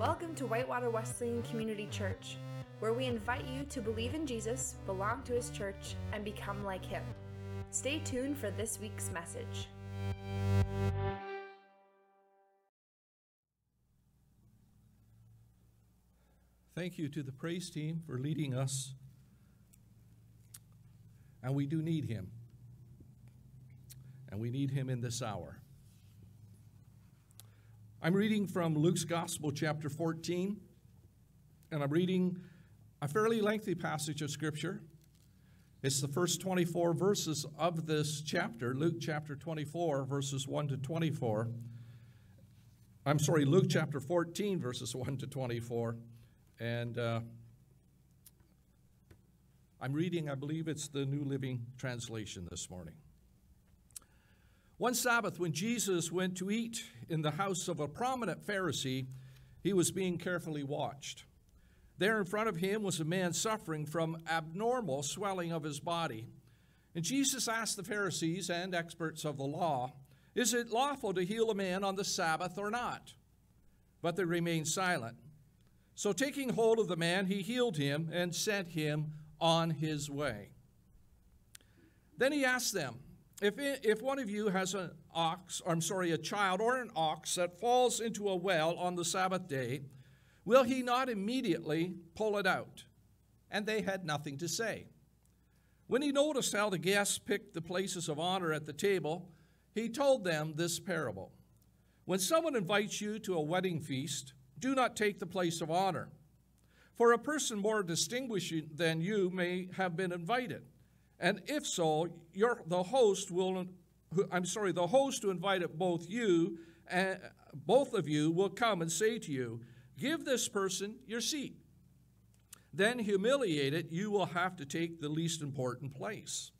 Welcome to Whitewater Wesleyan Community Church, where we invite you to believe in Jesus, belong to his church, and become like him. Stay tuned for this week's message. Thank you to the praise team for leading us. And we do need him. And we need him in this hour. I'm reading from Luke's Gospel, chapter 14, and I'm reading a fairly lengthy passage of Scripture. It's the first 24 verses of this chapter, Luke chapter 24, verses 1 to 24. I'm sorry, Luke chapter 14, verses 1 to 24. And uh, I'm reading, I believe it's the New Living Translation this morning. One Sabbath, when Jesus went to eat in the house of a prominent Pharisee, he was being carefully watched. There in front of him was a man suffering from abnormal swelling of his body. And Jesus asked the Pharisees and experts of the law, Is it lawful to heal a man on the Sabbath or not? But they remained silent. So, taking hold of the man, he healed him and sent him on his way. Then he asked them, if, it, if one of you has an ox, or I'm sorry, a child or an ox that falls into a well on the Sabbath day, will he not immediately pull it out? And they had nothing to say. When he noticed how the guests picked the places of honor at the table, he told them this parable When someone invites you to a wedding feast, do not take the place of honor. For a person more distinguished than you may have been invited. And if so, your, the host will, I'm sorry, the host who invited both you, and both of you will come and say to you, Give this person your seat. Then, humiliated, you will have to take the least important place.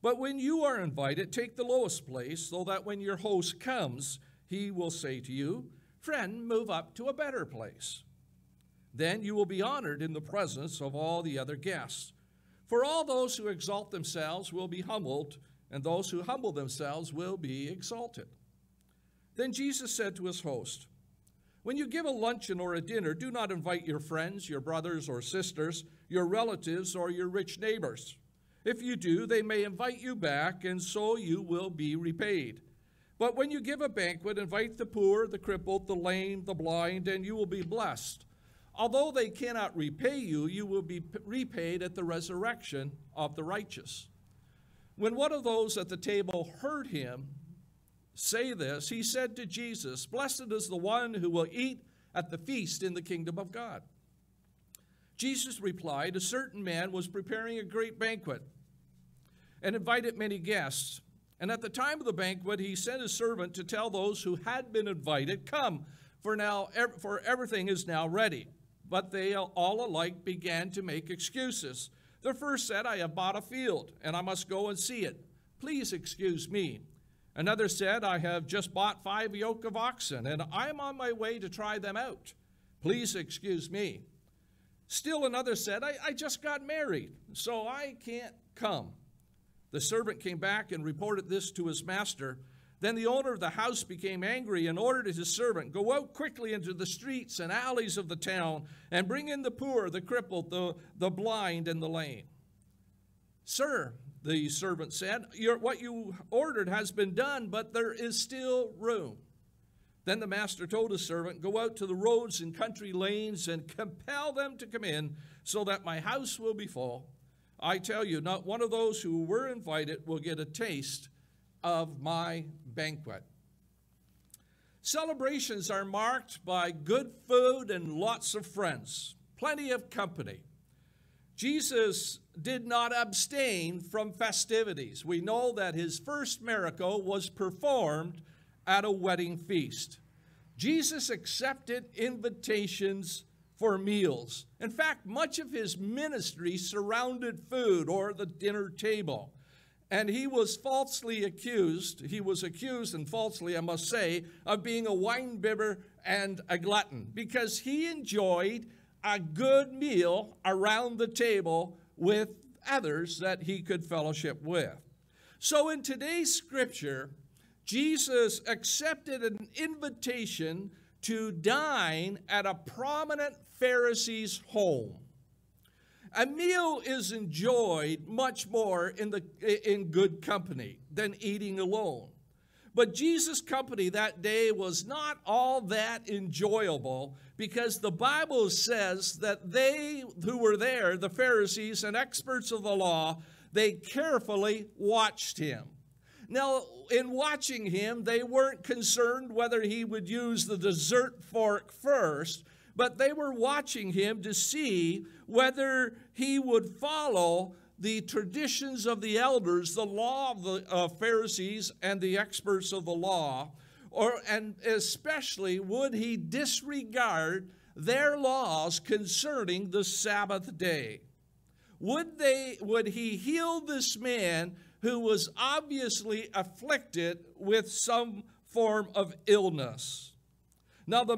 But when you are invited, take the lowest place, so that when your host comes, he will say to you, Friend, move up to a better place. Then you will be honored in the presence of all the other guests. For all those who exalt themselves will be humbled, and those who humble themselves will be exalted. Then Jesus said to his host, When you give a luncheon or a dinner, do not invite your friends, your brothers or sisters, your relatives, or your rich neighbors. If you do, they may invite you back, and so you will be repaid. But when you give a banquet, invite the poor, the crippled, the lame, the blind, and you will be blessed Although they cannot repay you, you will be repaid at the resurrection of the righteous. When one of those at the table heard him say this, he said to Jesus, Blessed is the one who will eat at the feast in the kingdom of God. Jesus replied, A certain man was preparing a great banquet and invited many guests. And at the time of the banquet, he sent his servant to tell those who had been invited, Come, for now, for everything is now ready but they all alike began to make excuses. The first said, I have bought a field, and I must go and see it. Please excuse me. Another said, I have just bought five yoke of oxen, and I am on my way to try them out. Please excuse me. Still another said, I, I just got married, so I can't come. The servant came back and reported this to his master. Then the owner of the house became angry and ordered his servant, Go out quickly into the streets and alleys of the town and bring in the poor, the crippled, the, the blind, and the lame. Sir, the servant said, What you ordered has been done, but there is still room. Then the master told his servant, Go out to the roads and country lanes and compel them to come in, so that my house will be full. I tell you, not one of those who were invited will get a taste of my banquet. Celebrations are marked by good food and lots of friends, plenty of company. Jesus did not abstain from festivities. We know that his first miracle was performed at a wedding feast. Jesus accepted invitations for meals. In fact, much of his ministry surrounded food or the dinner table. And he was falsely accused, he was accused, and falsely, I must say, of being a wine bibber and a glutton because he enjoyed a good meal around the table with others that he could fellowship with. So in today's scripture, Jesus accepted an invitation to dine at a prominent Pharisee's home. A meal is enjoyed much more in, the, in good company than eating alone. But Jesus' company that day was not all that enjoyable because the Bible says that they who were there, the Pharisees and experts of the law, they carefully watched him. Now, in watching him, they weren't concerned whether he would use the dessert fork first, but they were watching him to see whether he would follow the traditions of the elders, the law of the uh, Pharisees and the experts of the law, or and especially would he disregard their laws concerning the Sabbath day? Would they would he heal this man who was obviously afflicted with some form of illness? Now the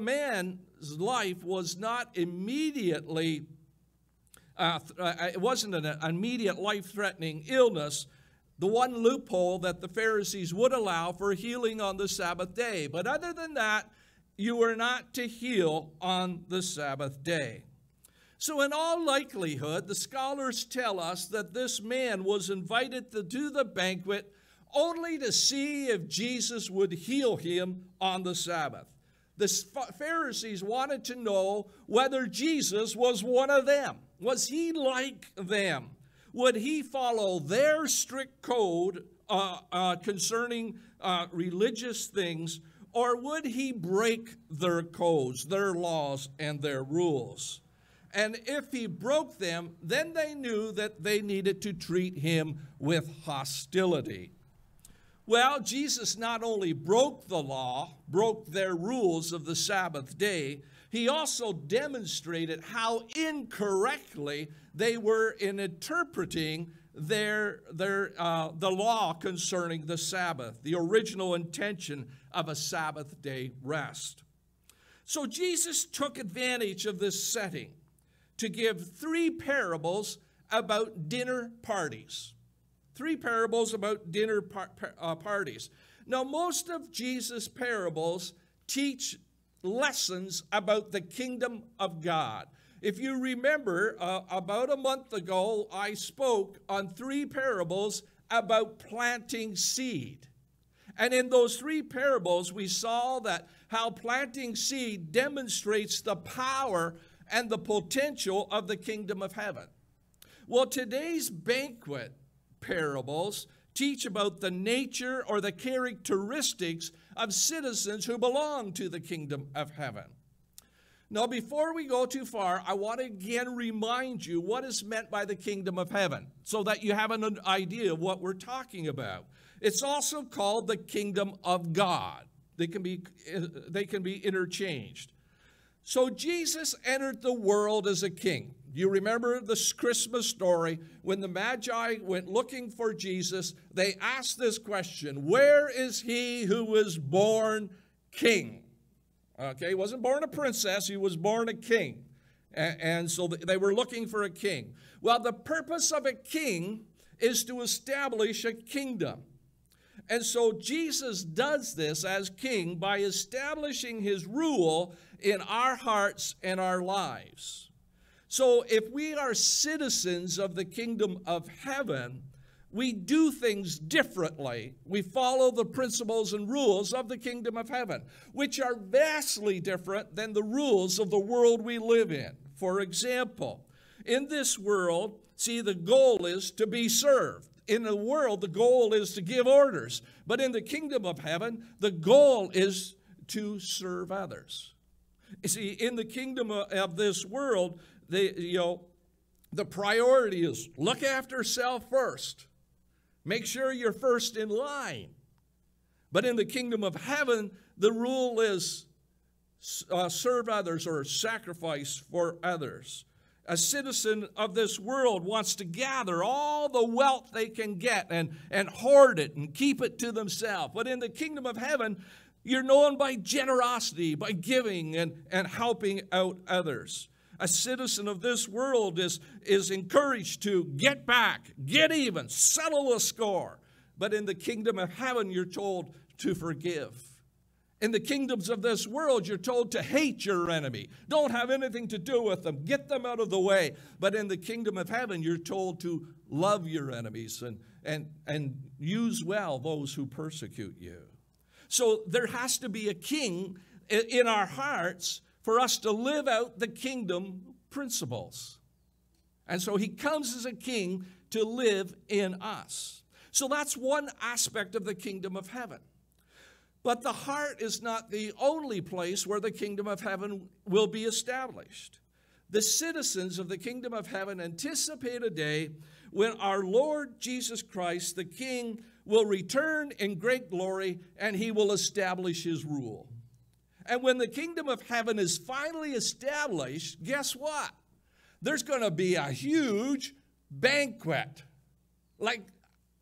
life was not immediately uh, uh, it wasn't an immediate life threatening illness, the one loophole that the Pharisees would allow for healing on the Sabbath day. But other than that, you were not to heal on the Sabbath day. So, in all likelihood, the scholars tell us that this man was invited to do the banquet only to see if Jesus would heal him on the Sabbath. The Pharisees wanted to know whether Jesus was one of them. Was he like them? Would he follow their strict code uh, uh, concerning uh, religious things, or would he break their codes, their laws, and their rules? And if he broke them, then they knew that they needed to treat him with hostility. Well, Jesus not only broke the law, broke their rules of the Sabbath day, he also demonstrated how incorrectly they were in interpreting their, their, uh, the law concerning the Sabbath, the original intention of a Sabbath day rest. So Jesus took advantage of this setting to give three parables about dinner parties. Three parables about dinner par- uh, parties. Now, most of Jesus' parables teach lessons about the kingdom of God. If you remember, uh, about a month ago, I spoke on three parables about planting seed. And in those three parables, we saw that how planting seed demonstrates the power and the potential of the kingdom of heaven. Well, today's banquet parables teach about the nature or the characteristics of citizens who belong to the kingdom of heaven. Now, before we go too far, I want to again remind you what is meant by the kingdom of heaven so that you have an idea of what we're talking about. It's also called the kingdom of God. They can be, uh, they can be interchanged. So Jesus entered the world as a king. You remember this Christmas story when the Magi went looking for Jesus? They asked this question Where is he who was born king? Okay, he wasn't born a princess, he was born a king. And, so they were looking for a king. Well, the purpose of a king is to establish a kingdom. And so Jesus does this as king by establishing his rule in our hearts and our lives. So if we are citizens of the kingdom of heaven, we do things differently. We follow the principles and rules of the kingdom of heaven, which are vastly different than the rules of the world we live in. For example, in this world, see, the goal is to be served. In the world, the goal is to give orders. But in the kingdom of heaven, the goal is to serve others. You see, in the kingdom of this world, the, you know, the priority is look after self first. Make sure you're first in line. But in the kingdom of heaven, the rule is uh, serve others or sacrifice for others. A citizen of this world wants to gather all the wealth they can get and, and hoard it and keep it to themselves. But in the kingdom of heaven, you're known by generosity, by giving and, and helping out others a citizen of this world is, is encouraged to get back, get even, settle the score. But in the kingdom of heaven, you're told to forgive. In the kingdoms of this world, you're told to hate your enemy. Don't have anything to do with them. Get them out of the way. But in the kingdom of heaven, you're told to love your enemies and, and, and use well those who persecute you. So there has to be a king in our hearts for us to live out the kingdom principles. And so he comes as a king to live in us. So that's one aspect of the kingdom of heaven. But the heart is not the only place where the kingdom of heaven will be established. The citizens of the kingdom of heaven anticipate a day when our Lord Jesus Christ, the King, will return in great glory and he will establish his rule. And when the kingdom of heaven is finally established, guess what? There's going to be a huge banquet. Like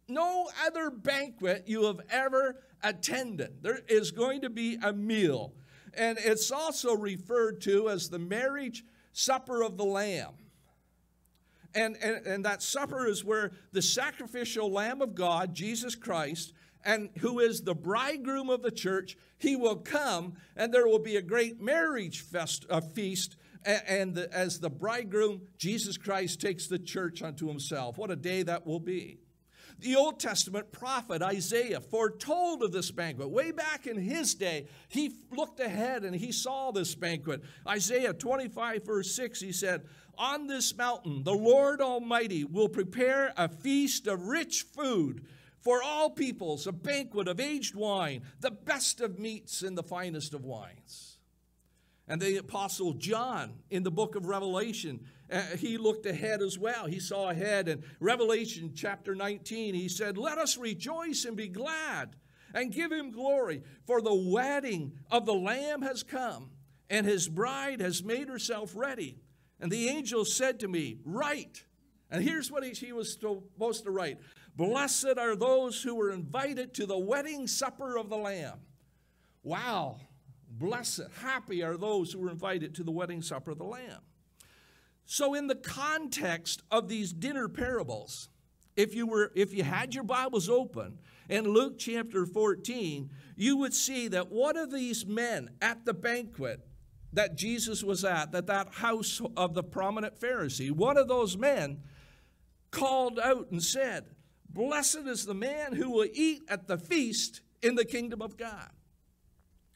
no other banquet you have ever attended. There is going to be a meal. And it's also referred to as the marriage supper of the Lamb. And, and, and that supper is where the sacrificial Lamb of God, Jesus Christ, and who is the bridegroom of the church, he will come, and there will be a great marriage fest, uh, a feast. And, and as the bridegroom, Jesus Christ takes the church unto himself. What a day that will be. The Old Testament prophet Isaiah foretold of this banquet. Way back in his day, he looked ahead and he saw this banquet. Isaiah 25, verse 6, he said, On this mountain, the Lord Almighty will prepare a feast of rich food for all peoples, a banquet of aged wine, the best of meats and the finest of wines. And the Apostle John in the book of Revelation, uh, he looked ahead as well. He saw ahead. In Revelation chapter 19, he said, Let us rejoice and be glad and give him glory, for the wedding of the Lamb has come, and his bride has made herself ready. And the angel said to me, Write. And here's what he was supposed to write Blessed are those who were invited to the wedding supper of the Lamb. Wow. Blessed, happy are those who were invited to the wedding supper of the Lamb. So, in the context of these dinner parables, if you were if you had your Bibles open in Luke chapter 14, you would see that one of these men at the banquet that Jesus was at, that that house of the prominent Pharisee, one of those men called out and said, Blessed is the man who will eat at the feast in the kingdom of God.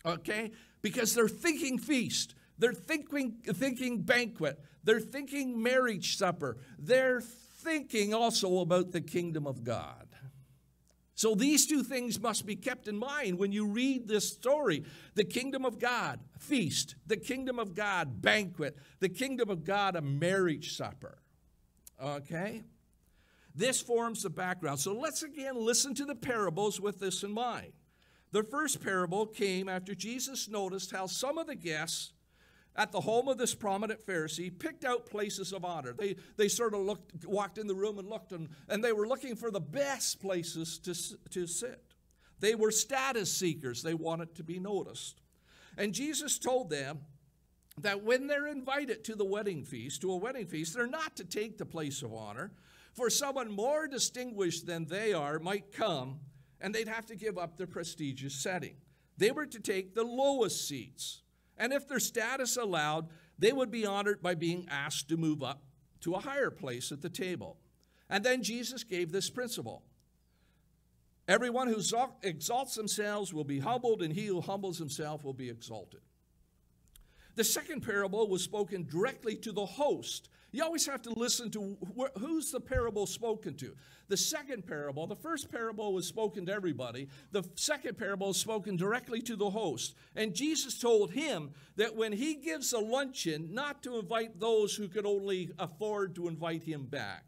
Okay? Because they're thinking feast, they're thinking, thinking banquet, they're thinking marriage supper, they're thinking also about the kingdom of God. So these two things must be kept in mind when you read this story. The kingdom of God, feast. The kingdom of God, banquet. The kingdom of God, a marriage supper. Okay? This forms the background. So let's again listen to the parables with this in mind. The first parable came after Jesus noticed how some of the guests at the home of this prominent Pharisee picked out places of honor. They, they sort of looked, walked in the room and looked, and, and they were looking for the best places to, to sit. They were status seekers, they wanted to be noticed. And Jesus told them that when they're invited to the wedding feast, to a wedding feast, they're not to take the place of honor, for someone more distinguished than they are might come and they'd have to give up their prestigious setting. They were to take the lowest seats. And if their status allowed, they would be honored by being asked to move up to a higher place at the table. And then Jesus gave this principle Everyone who exalts themselves will be humbled, and he who humbles himself will be exalted. The second parable was spoken directly to the host you always have to listen to wh- who's the parable spoken to. The second parable, the first parable was spoken to everybody. The second parable is spoken directly to the host. And Jesus told him that when he gives a luncheon, not to invite those who could only afford to invite him back.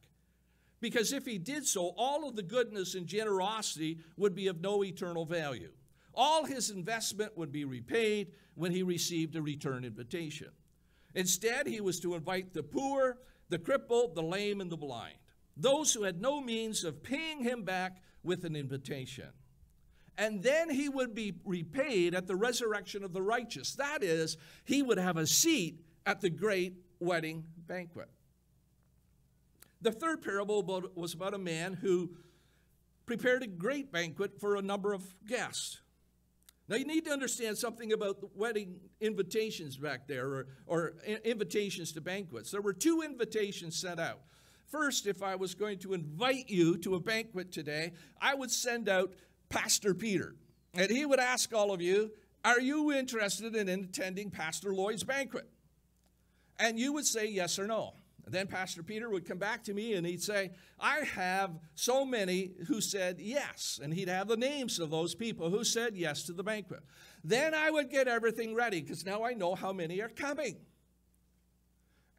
Because if he did so, all of the goodness and generosity would be of no eternal value. All his investment would be repaid when he received a return invitation. Instead, he was to invite the poor, the crippled, the lame, and the blind, those who had no means of paying him back with an invitation. And then he would be repaid at the resurrection of the righteous. That is, he would have a seat at the great wedding banquet. The third parable was about a man who prepared a great banquet for a number of guests. Now, you need to understand something about the wedding invitations back there, or, or invitations to banquets. There were two invitations sent out. First, if I was going to invite you to a banquet today, I would send out Pastor Peter. And he would ask all of you, Are you interested in attending Pastor Lloyd's banquet? And you would say yes or no. Then Pastor Peter would come back to me and he'd say, I have so many who said yes. And he'd have the names of those people who said yes to the banquet. Then I would get everything ready because now I know how many are coming.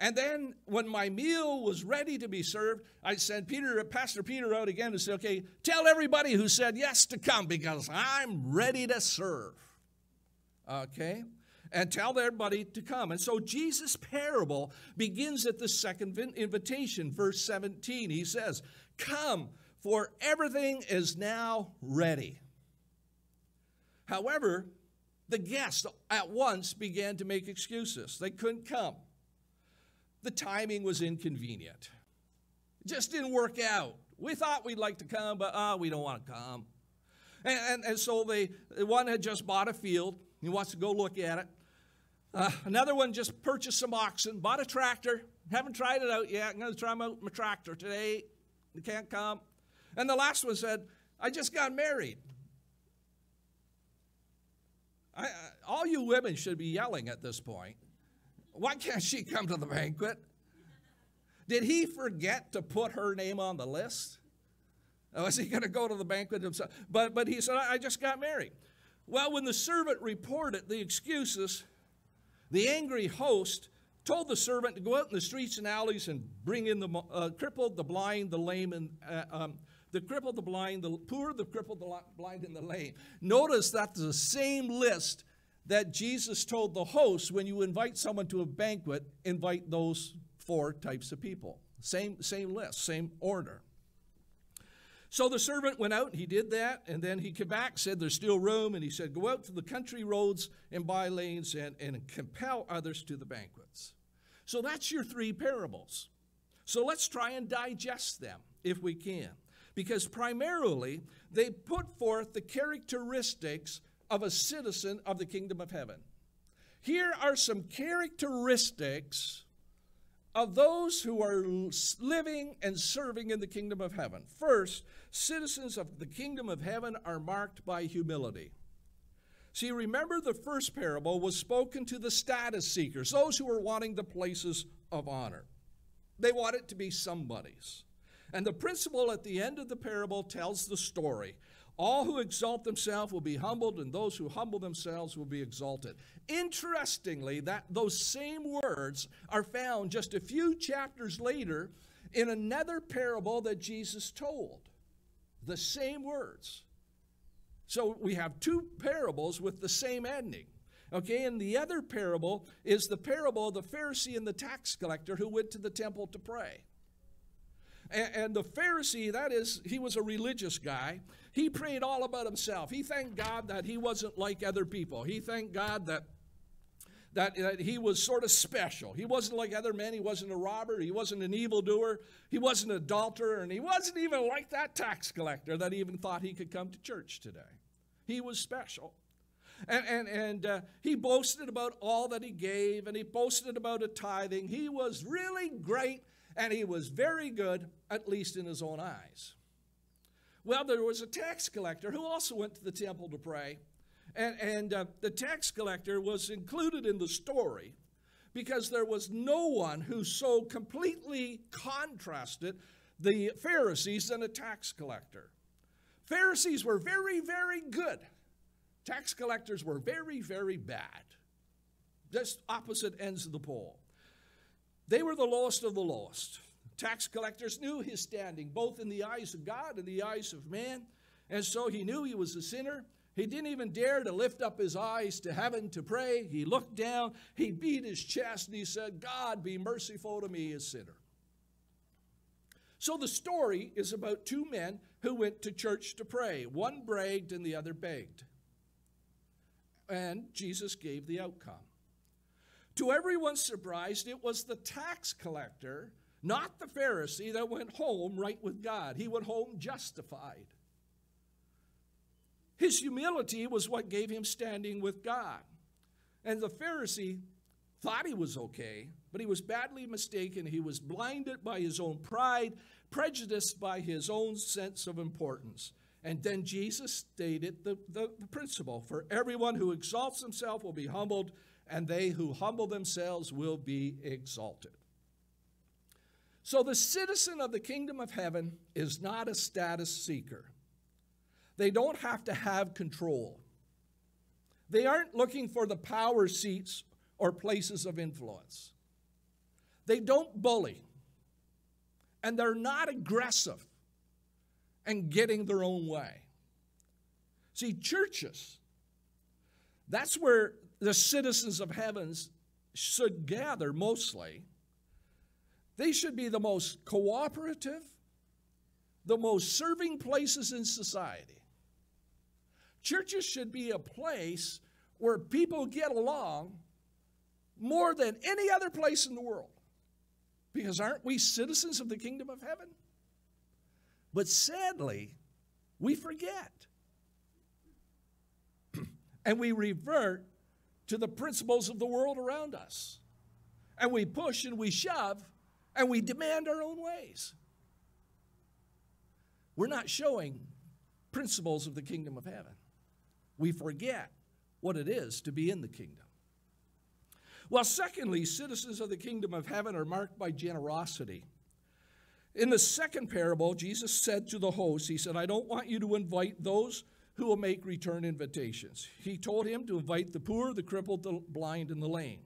And then when my meal was ready to be served, I sent Peter, Pastor Peter out again and said, okay, tell everybody who said yes to come because I'm ready to serve. Okay? And tell everybody to come. And so Jesus' parable begins at the second invitation, verse 17. He says, Come, for everything is now ready. However, the guests at once began to make excuses. They couldn't come. The timing was inconvenient. It just didn't work out. We thought we'd like to come, but uh, we don't want to come. And, and, and so they, one had just bought a field. He wants to go look at it. Uh, another one just purchased some oxen, bought a tractor. Haven't tried it out yet. I'm going to try my, my tractor today. You can't come. And the last one said, I just got married. I, all you women should be yelling at this point. Why can't she come to the banquet? Did he forget to put her name on the list? Or was he going to go to the banquet himself? But, but he said, I just got married. Well, when the servant reported the excuses, the angry host told the servant to go out in the streets and alleys and bring in the uh, crippled, the blind, the lame, and uh, um, the crippled, the blind, the poor, the crippled, the blind, and the lame. Notice that's the same list that Jesus told the host when you invite someone to a banquet, invite those four types of people. Same, same list, same order. So the servant went out, and he did that, and then he came back, said there's still room, and he said, Go out to the country roads and by lanes and, and compel others to the banquets. So that's your three parables. So let's try and digest them if we can. Because primarily, they put forth the characteristics of a citizen of the kingdom of heaven. Here are some characteristics of those who are living and serving in the kingdom of heaven. First, citizens of the kingdom of heaven are marked by humility. See, remember the first parable was spoken to the status seekers, those who were wanting the places of honor. They wanted to be somebody's. And the principle at the end of the parable tells the story all who exalt themselves will be humbled, and those who humble themselves will be exalted. Interestingly, that those same words are found just a few chapters later in another parable that Jesus told. The same words. So we have two parables with the same ending. Okay, and the other parable is the parable of the Pharisee and the tax collector who went to the temple to pray. And, the Pharisee, that is, he was a religious guy. He prayed all about himself. He thanked God that he wasn't like other people. He thanked God that that, that, he was sort of special. He wasn't like other men. He wasn't a robber. He wasn't an evildoer. He wasn't an adulterer. And he wasn't even like that tax collector that even thought he could come to church today. He was special. And, and, and uh, he boasted about all that he gave, and he boasted about a tithing. He was really great, and he was very good, at least in his own eyes. Well, there was a tax collector who also went to the temple to pray. And, and uh, the tax collector was included in the story because there was no one who so completely contrasted the Pharisees and a tax collector. Pharisees were very, very good. Tax collectors were very, very bad. Just opposite ends of the pole. They were the lost of the lost. Tax collectors knew his standing, both in the eyes of God and the eyes of man. And so he knew he was a sinner. He didn't even dare to lift up his eyes to heaven to pray. He looked down, he beat his chest, and he said, God, be merciful to me, a sinner. So the story is about two men who went to church to pray. One bragged and the other begged. And Jesus gave the outcome. To everyone's surprise, it was the tax collector not the Pharisee that went home right with God. He went home justified. His humility was what gave him standing with God. And the Pharisee thought he was okay, but he was badly mistaken. He was blinded by his own pride, prejudiced by his own sense of importance. And then Jesus stated the, the, the, principle for everyone who exalts himself will be humbled, and they who humble themselves will be exalted. So the citizen of the kingdom of heaven is not a status seeker. They don't have to have control. They aren't looking for the power seats or places of influence. They don't bully. And they're not aggressive and getting their own way. See, churches, that's where the citizens of heavens should gather mostly. They should be the most cooperative, the most serving places in society. Churches should be a place where people get along more than any other place in the world. Because aren't we citizens of the kingdom of heaven? But sadly, we forget. and we revert to the principles of the world around us. And we push and we shove and we demand our own ways. We're not showing principles of the kingdom of heaven we forget what it is to be in the kingdom. Well, secondly, citizens of the kingdom of heaven are marked by generosity. In the second parable, Jesus said to the host, He said, I don't want you to invite those who will make return invitations. He told him to invite the poor, the crippled, the blind, and the lame.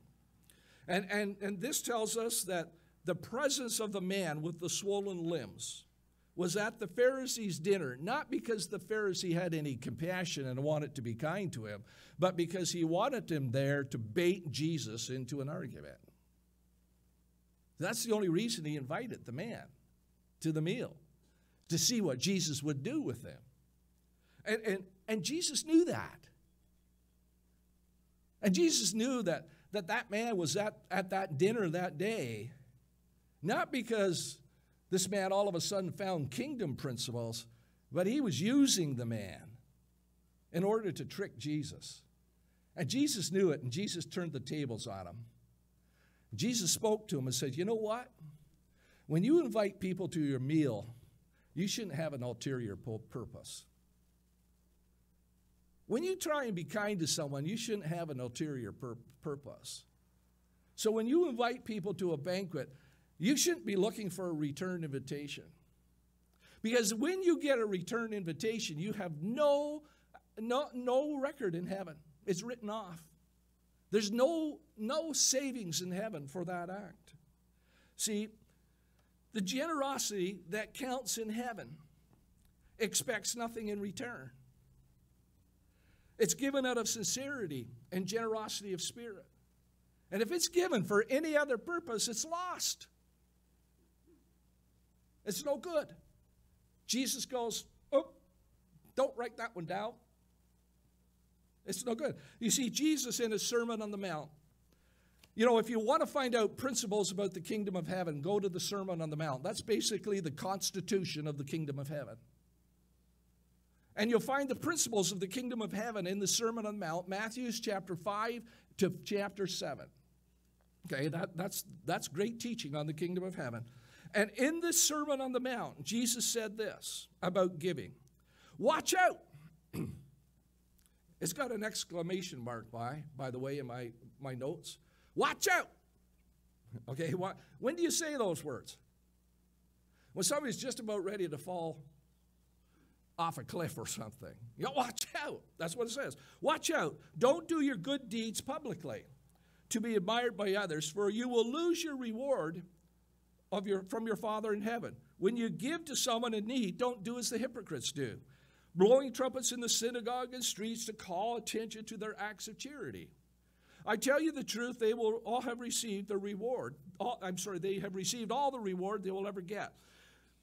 And, and, and this tells us that the presence of the man with the swollen limbs was at the Pharisee's dinner, not because the Pharisee had any compassion and wanted to be kind to him, but because he wanted him there to bait Jesus into an argument. That's the only reason he invited the man to the meal, to see what Jesus would do with them. And, and, and Jesus knew that. And Jesus knew that that, that man was at, at that dinner that day, not because this man all of a sudden found kingdom principles, but he was using the man in order to trick Jesus. And Jesus knew it, and Jesus turned the tables on him. Jesus spoke to him and said, You know what? When you invite people to your meal, you shouldn't have an ulterior purpose. When you try and be kind to someone, you shouldn't have an ulterior pur- purpose. So when you invite people to a banquet, you shouldn't be looking for a return invitation. Because when you get a return invitation, you have no, no, no record in heaven. It's written off. There's no, no savings in heaven for that act. See, the generosity that counts in heaven expects nothing in return. It's given out of sincerity and generosity of spirit. And if it's given for any other purpose, it's lost. It's no good. Jesus goes, Oh, don't write that one down. It's no good. You see, Jesus in his Sermon on the Mount, you know, if you want to find out principles about the kingdom of heaven, go to the Sermon on the Mount. That's basically the constitution of the kingdom of heaven. And you'll find the principles of the kingdom of heaven in the Sermon on the Mount, Matthew's chapter 5 to chapter 7. Okay, that, that's, that's great teaching on the kingdom of heaven. And in this Sermon on the Mount, Jesus said this about giving Watch out! it's got an exclamation mark by, by the way, in my, my notes. Watch out! Okay, when do you say those words? When somebody's just about ready to fall off a cliff or something. You know, watch out. That's what it says. Watch out. Don't do your good deeds publicly to be admired by others, for you will lose your reward of your, from your Father in heaven. When you give to someone in need, don't do as the hypocrites do, blowing trumpets in the synagogue and streets to call attention to their acts of charity. I tell you the truth, they will all have received the reward. All, I'm sorry, they have received all the reward they will ever get.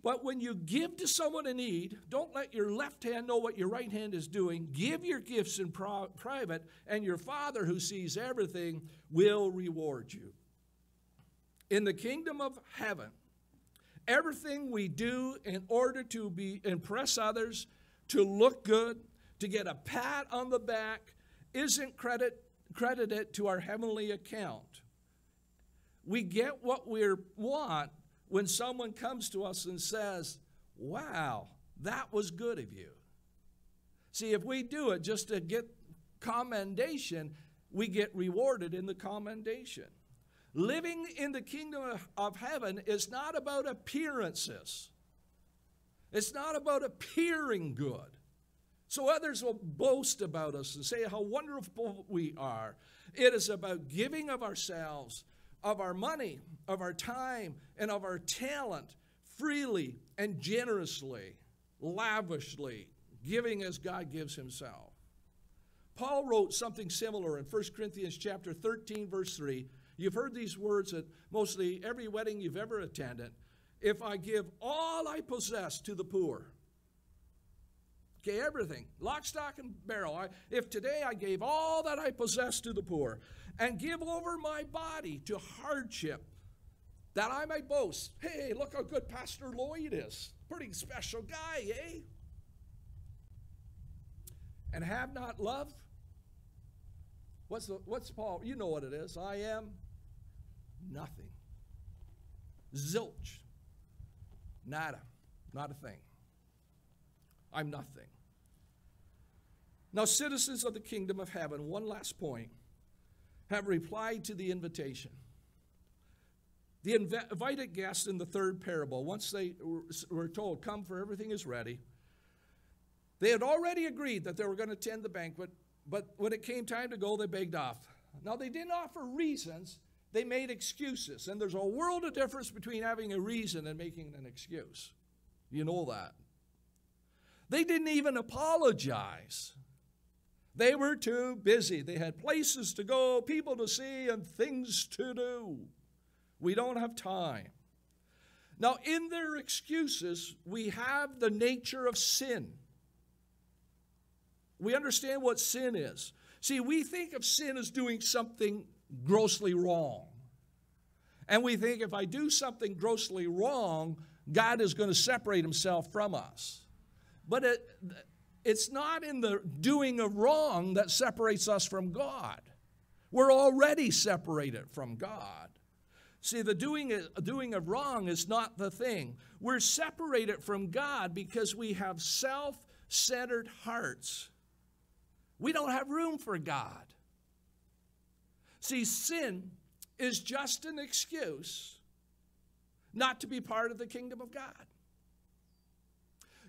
But when you give to someone in need, don't let your left hand know what your right hand is doing. Give your gifts in pro- private, and your Father who sees everything will reward you. In the kingdom of heaven, everything we do in order to be impress others, to look good, to get a pat on the back isn't credit, credited to our heavenly account. We get what we want when someone comes to us and says, Wow, that was good of you. See, if we do it just to get commendation, we get rewarded in the commendation. Living in the kingdom of heaven is not about appearances. It's not about appearing good. So others will boast about us and say how wonderful we are. It is about giving of ourselves, of our money, of our time, and of our talent freely and generously, lavishly, giving as God gives himself. Paul wrote something similar in 1 Corinthians chapter 13 verse 3. You've heard these words at mostly every wedding you've ever attended. If I give all I possess to the poor, Okay, everything, lock, stock, and barrel. I, if today I gave all that I possess to the poor and give over my body to hardship, that I may boast, hey, look how good Pastor Lloyd is. Pretty special guy, eh? And have not love? What's, the, what's Paul? You know what it is. I am nothing. Zilch. Nada. Not a thing. I'm nothing. Now, citizens of the kingdom of heaven, one last point, have replied to the invitation. The invited guests in the third parable, once they were told, Come, for everything is ready, they had already agreed that they were going to attend the banquet, but when it came time to go, they begged off. Now, they didn't offer reasons, they made excuses. And there's a world of difference between having a reason and making an excuse. You know that. They didn't even apologize. They were too busy. They had places to go, people to see, and things to do. We don't have time. Now, in their excuses, we have the nature of sin. We understand what sin is. See, we think of sin as doing something grossly wrong. And we think if I do something grossly wrong, God is going to separate himself from us. But it, it's not in the doing of wrong that separates us from God. We're already separated from God. See, the doing, doing of wrong is not the thing. We're separated from God because we have self centered hearts. We don't have room for God. See, sin is just an excuse not to be part of the kingdom of God.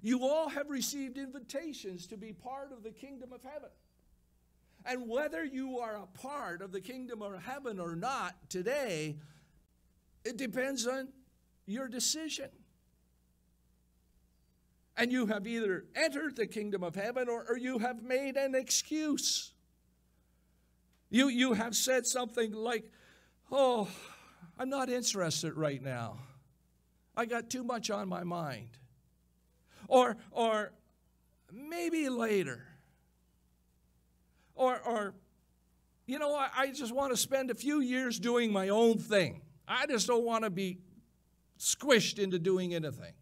You all have received invitations to be part of the kingdom of heaven. And whether you are a part of the kingdom of heaven or not today, it depends on your decision. And you have either entered the kingdom of heaven or, or you have made an excuse. You, you have said something like, Oh, I'm not interested right now. I got too much on my mind. Or, or maybe later. Or, or you know, I, I just want to spend a few years doing my own thing. I just don't want to be squished into doing anything.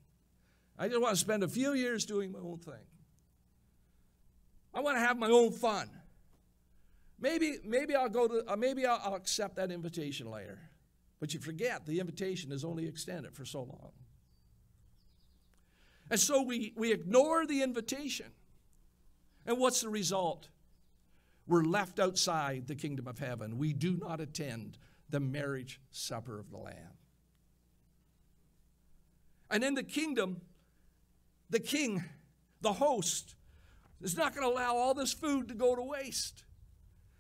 I just want to spend a few years doing my own thing. I want to have my own fun. Maybe, maybe I'll go to, uh, maybe I'll, I'll accept that invitation later. But you forget the invitation is only extended for so long. And so we, we ignore the invitation. And what's the result? We're left outside the kingdom of heaven. We do not attend the marriage supper of the Lamb. And in the kingdom, the king, the host, is not going to allow all this food to go to waste.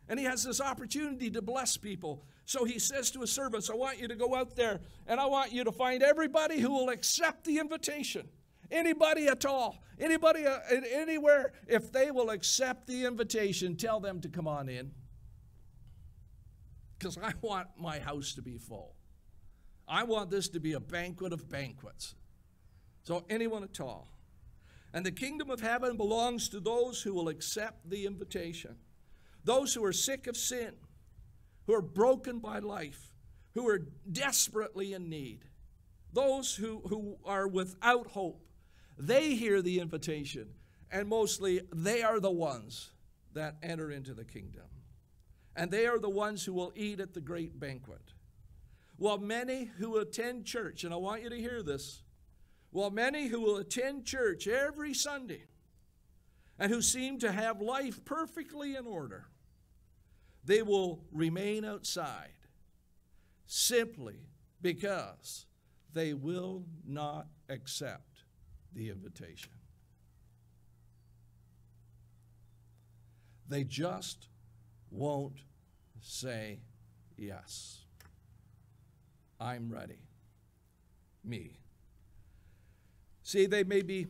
And he has this opportunity to bless people. So he says to his servants, I want you to go out there and I want you to find everybody who will accept the invitation. Anybody at all, anybody uh, anywhere, if they will accept the invitation, tell them to come on in. Because I want my house to be full. I want this to be a banquet of banquets. So, anyone at all. And the kingdom of heaven belongs to those who will accept the invitation. Those who are sick of sin, who are broken by life, who are desperately in need, those who, who are without hope, they hear the invitation and mostly they are the ones that enter into the kingdom. And they are the ones who will eat at the great banquet. While many who attend church, and I want you to hear this, while many who will attend church every Sunday and who seem to have life perfectly in order, they will remain outside simply because they will not accept the invitation. They just won't say yes. I'm ready. Me. See, they may be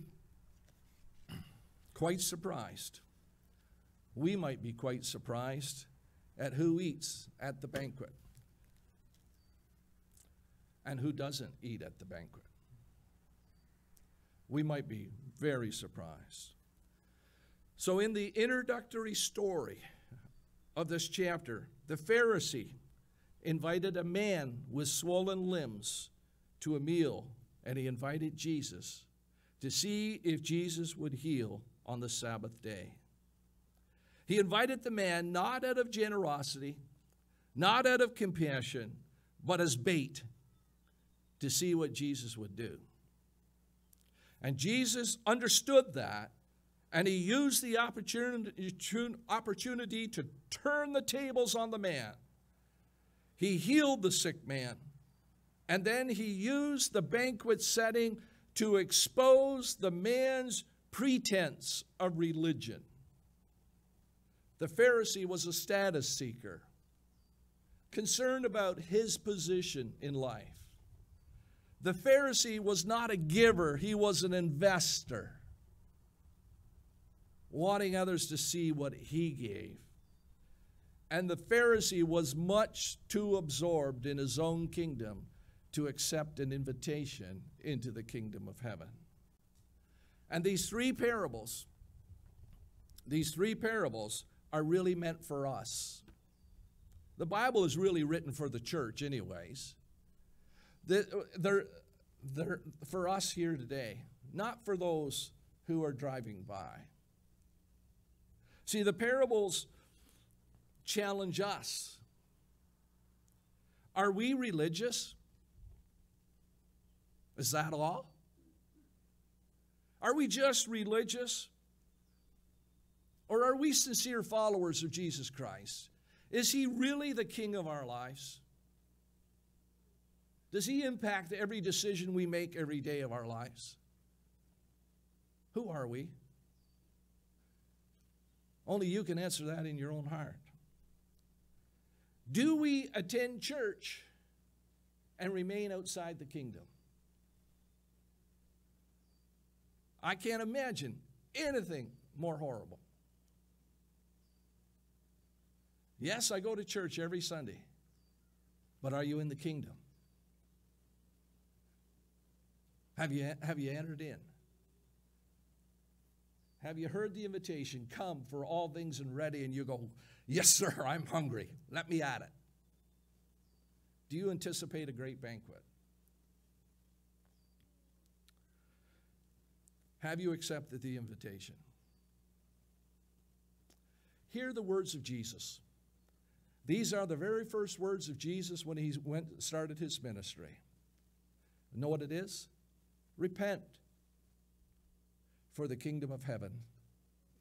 quite surprised. We might be quite surprised at who eats at the banquet and who doesn't eat at the banquet. We might be very surprised. So, in the introductory story of this chapter, the Pharisee invited a man with swollen limbs to a meal, and he invited Jesus to see if Jesus would heal on the Sabbath day. He invited the man not out of generosity, not out of compassion, but as bait to see what Jesus would do. And Jesus understood that, and he used the opportunity to turn the tables on the man. He healed the sick man, and then he used the banquet setting to expose the man's pretense of religion. The Pharisee was a status seeker, concerned about his position in life. The Pharisee was not a giver, he was an investor, wanting others to see what he gave. And the Pharisee was much too absorbed in his own kingdom to accept an invitation into the kingdom of heaven. And these three parables, these three parables are really meant for us. The Bible is really written for the church, anyways. They're, they're for us here today, not for those who are driving by. See, the parables challenge us. Are we religious? Is that all? Are we just religious? Or are we sincere followers of Jesus Christ? Is He really the King of our lives? Does He impact every decision we make every day of our lives? Who are we? Only you can answer that in your own heart. Do we attend church and remain outside the kingdom? I can't imagine anything more horrible. Yes, I go to church every Sunday, but are you in the kingdom? Have you, have you entered in? Have you heard the invitation? Come for all things and ready, and you go, Yes, sir, I'm hungry. Let me at it. Do you anticipate a great banquet? Have you accepted the invitation? Hear the words of Jesus. These are the very first words of Jesus when he went started his ministry. Know what it is? Repent, for the kingdom of heaven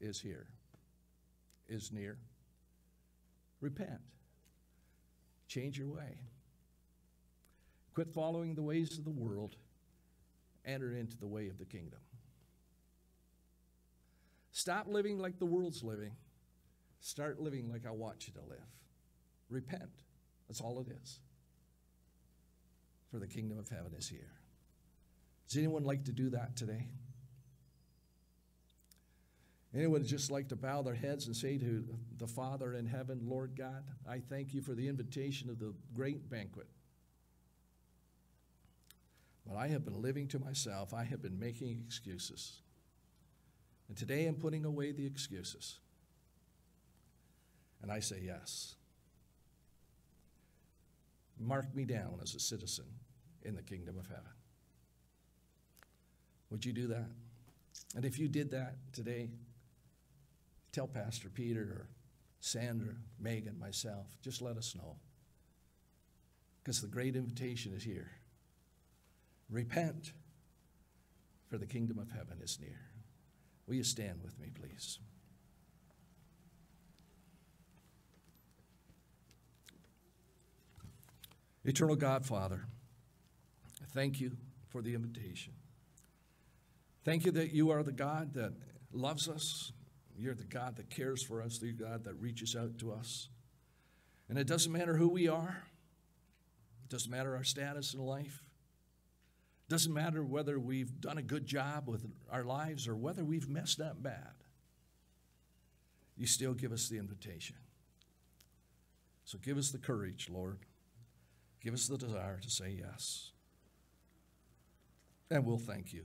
is here, is near. Repent. Change your way. Quit following the ways of the world. Enter into the way of the kingdom. Stop living like the world's living. Start living like I want you to live. Repent. That's all it is. For the kingdom of heaven is here. Does anyone like to do that today? Anyone just like to bow their heads and say to the Father in heaven, Lord God, I thank you for the invitation of the great banquet. But I have been living to myself, I have been making excuses. And today I'm putting away the excuses. And I say yes. Mark me down as a citizen in the kingdom of heaven. Would you do that? And if you did that today, tell Pastor Peter or Sandra, Megan, myself, just let us know. Because the great invitation is here. Repent, for the kingdom of heaven is near. Will you stand with me, please? Eternal God, Father, thank you for the invitation. Thank you that you are the God that loves us. You're the God that cares for us, the God that reaches out to us. And it doesn't matter who we are, it doesn't matter our status in life. It doesn't matter whether we've done a good job with our lives or whether we've messed up bad. You still give us the invitation. So give us the courage, Lord. Give us the desire to say yes. And we'll thank you.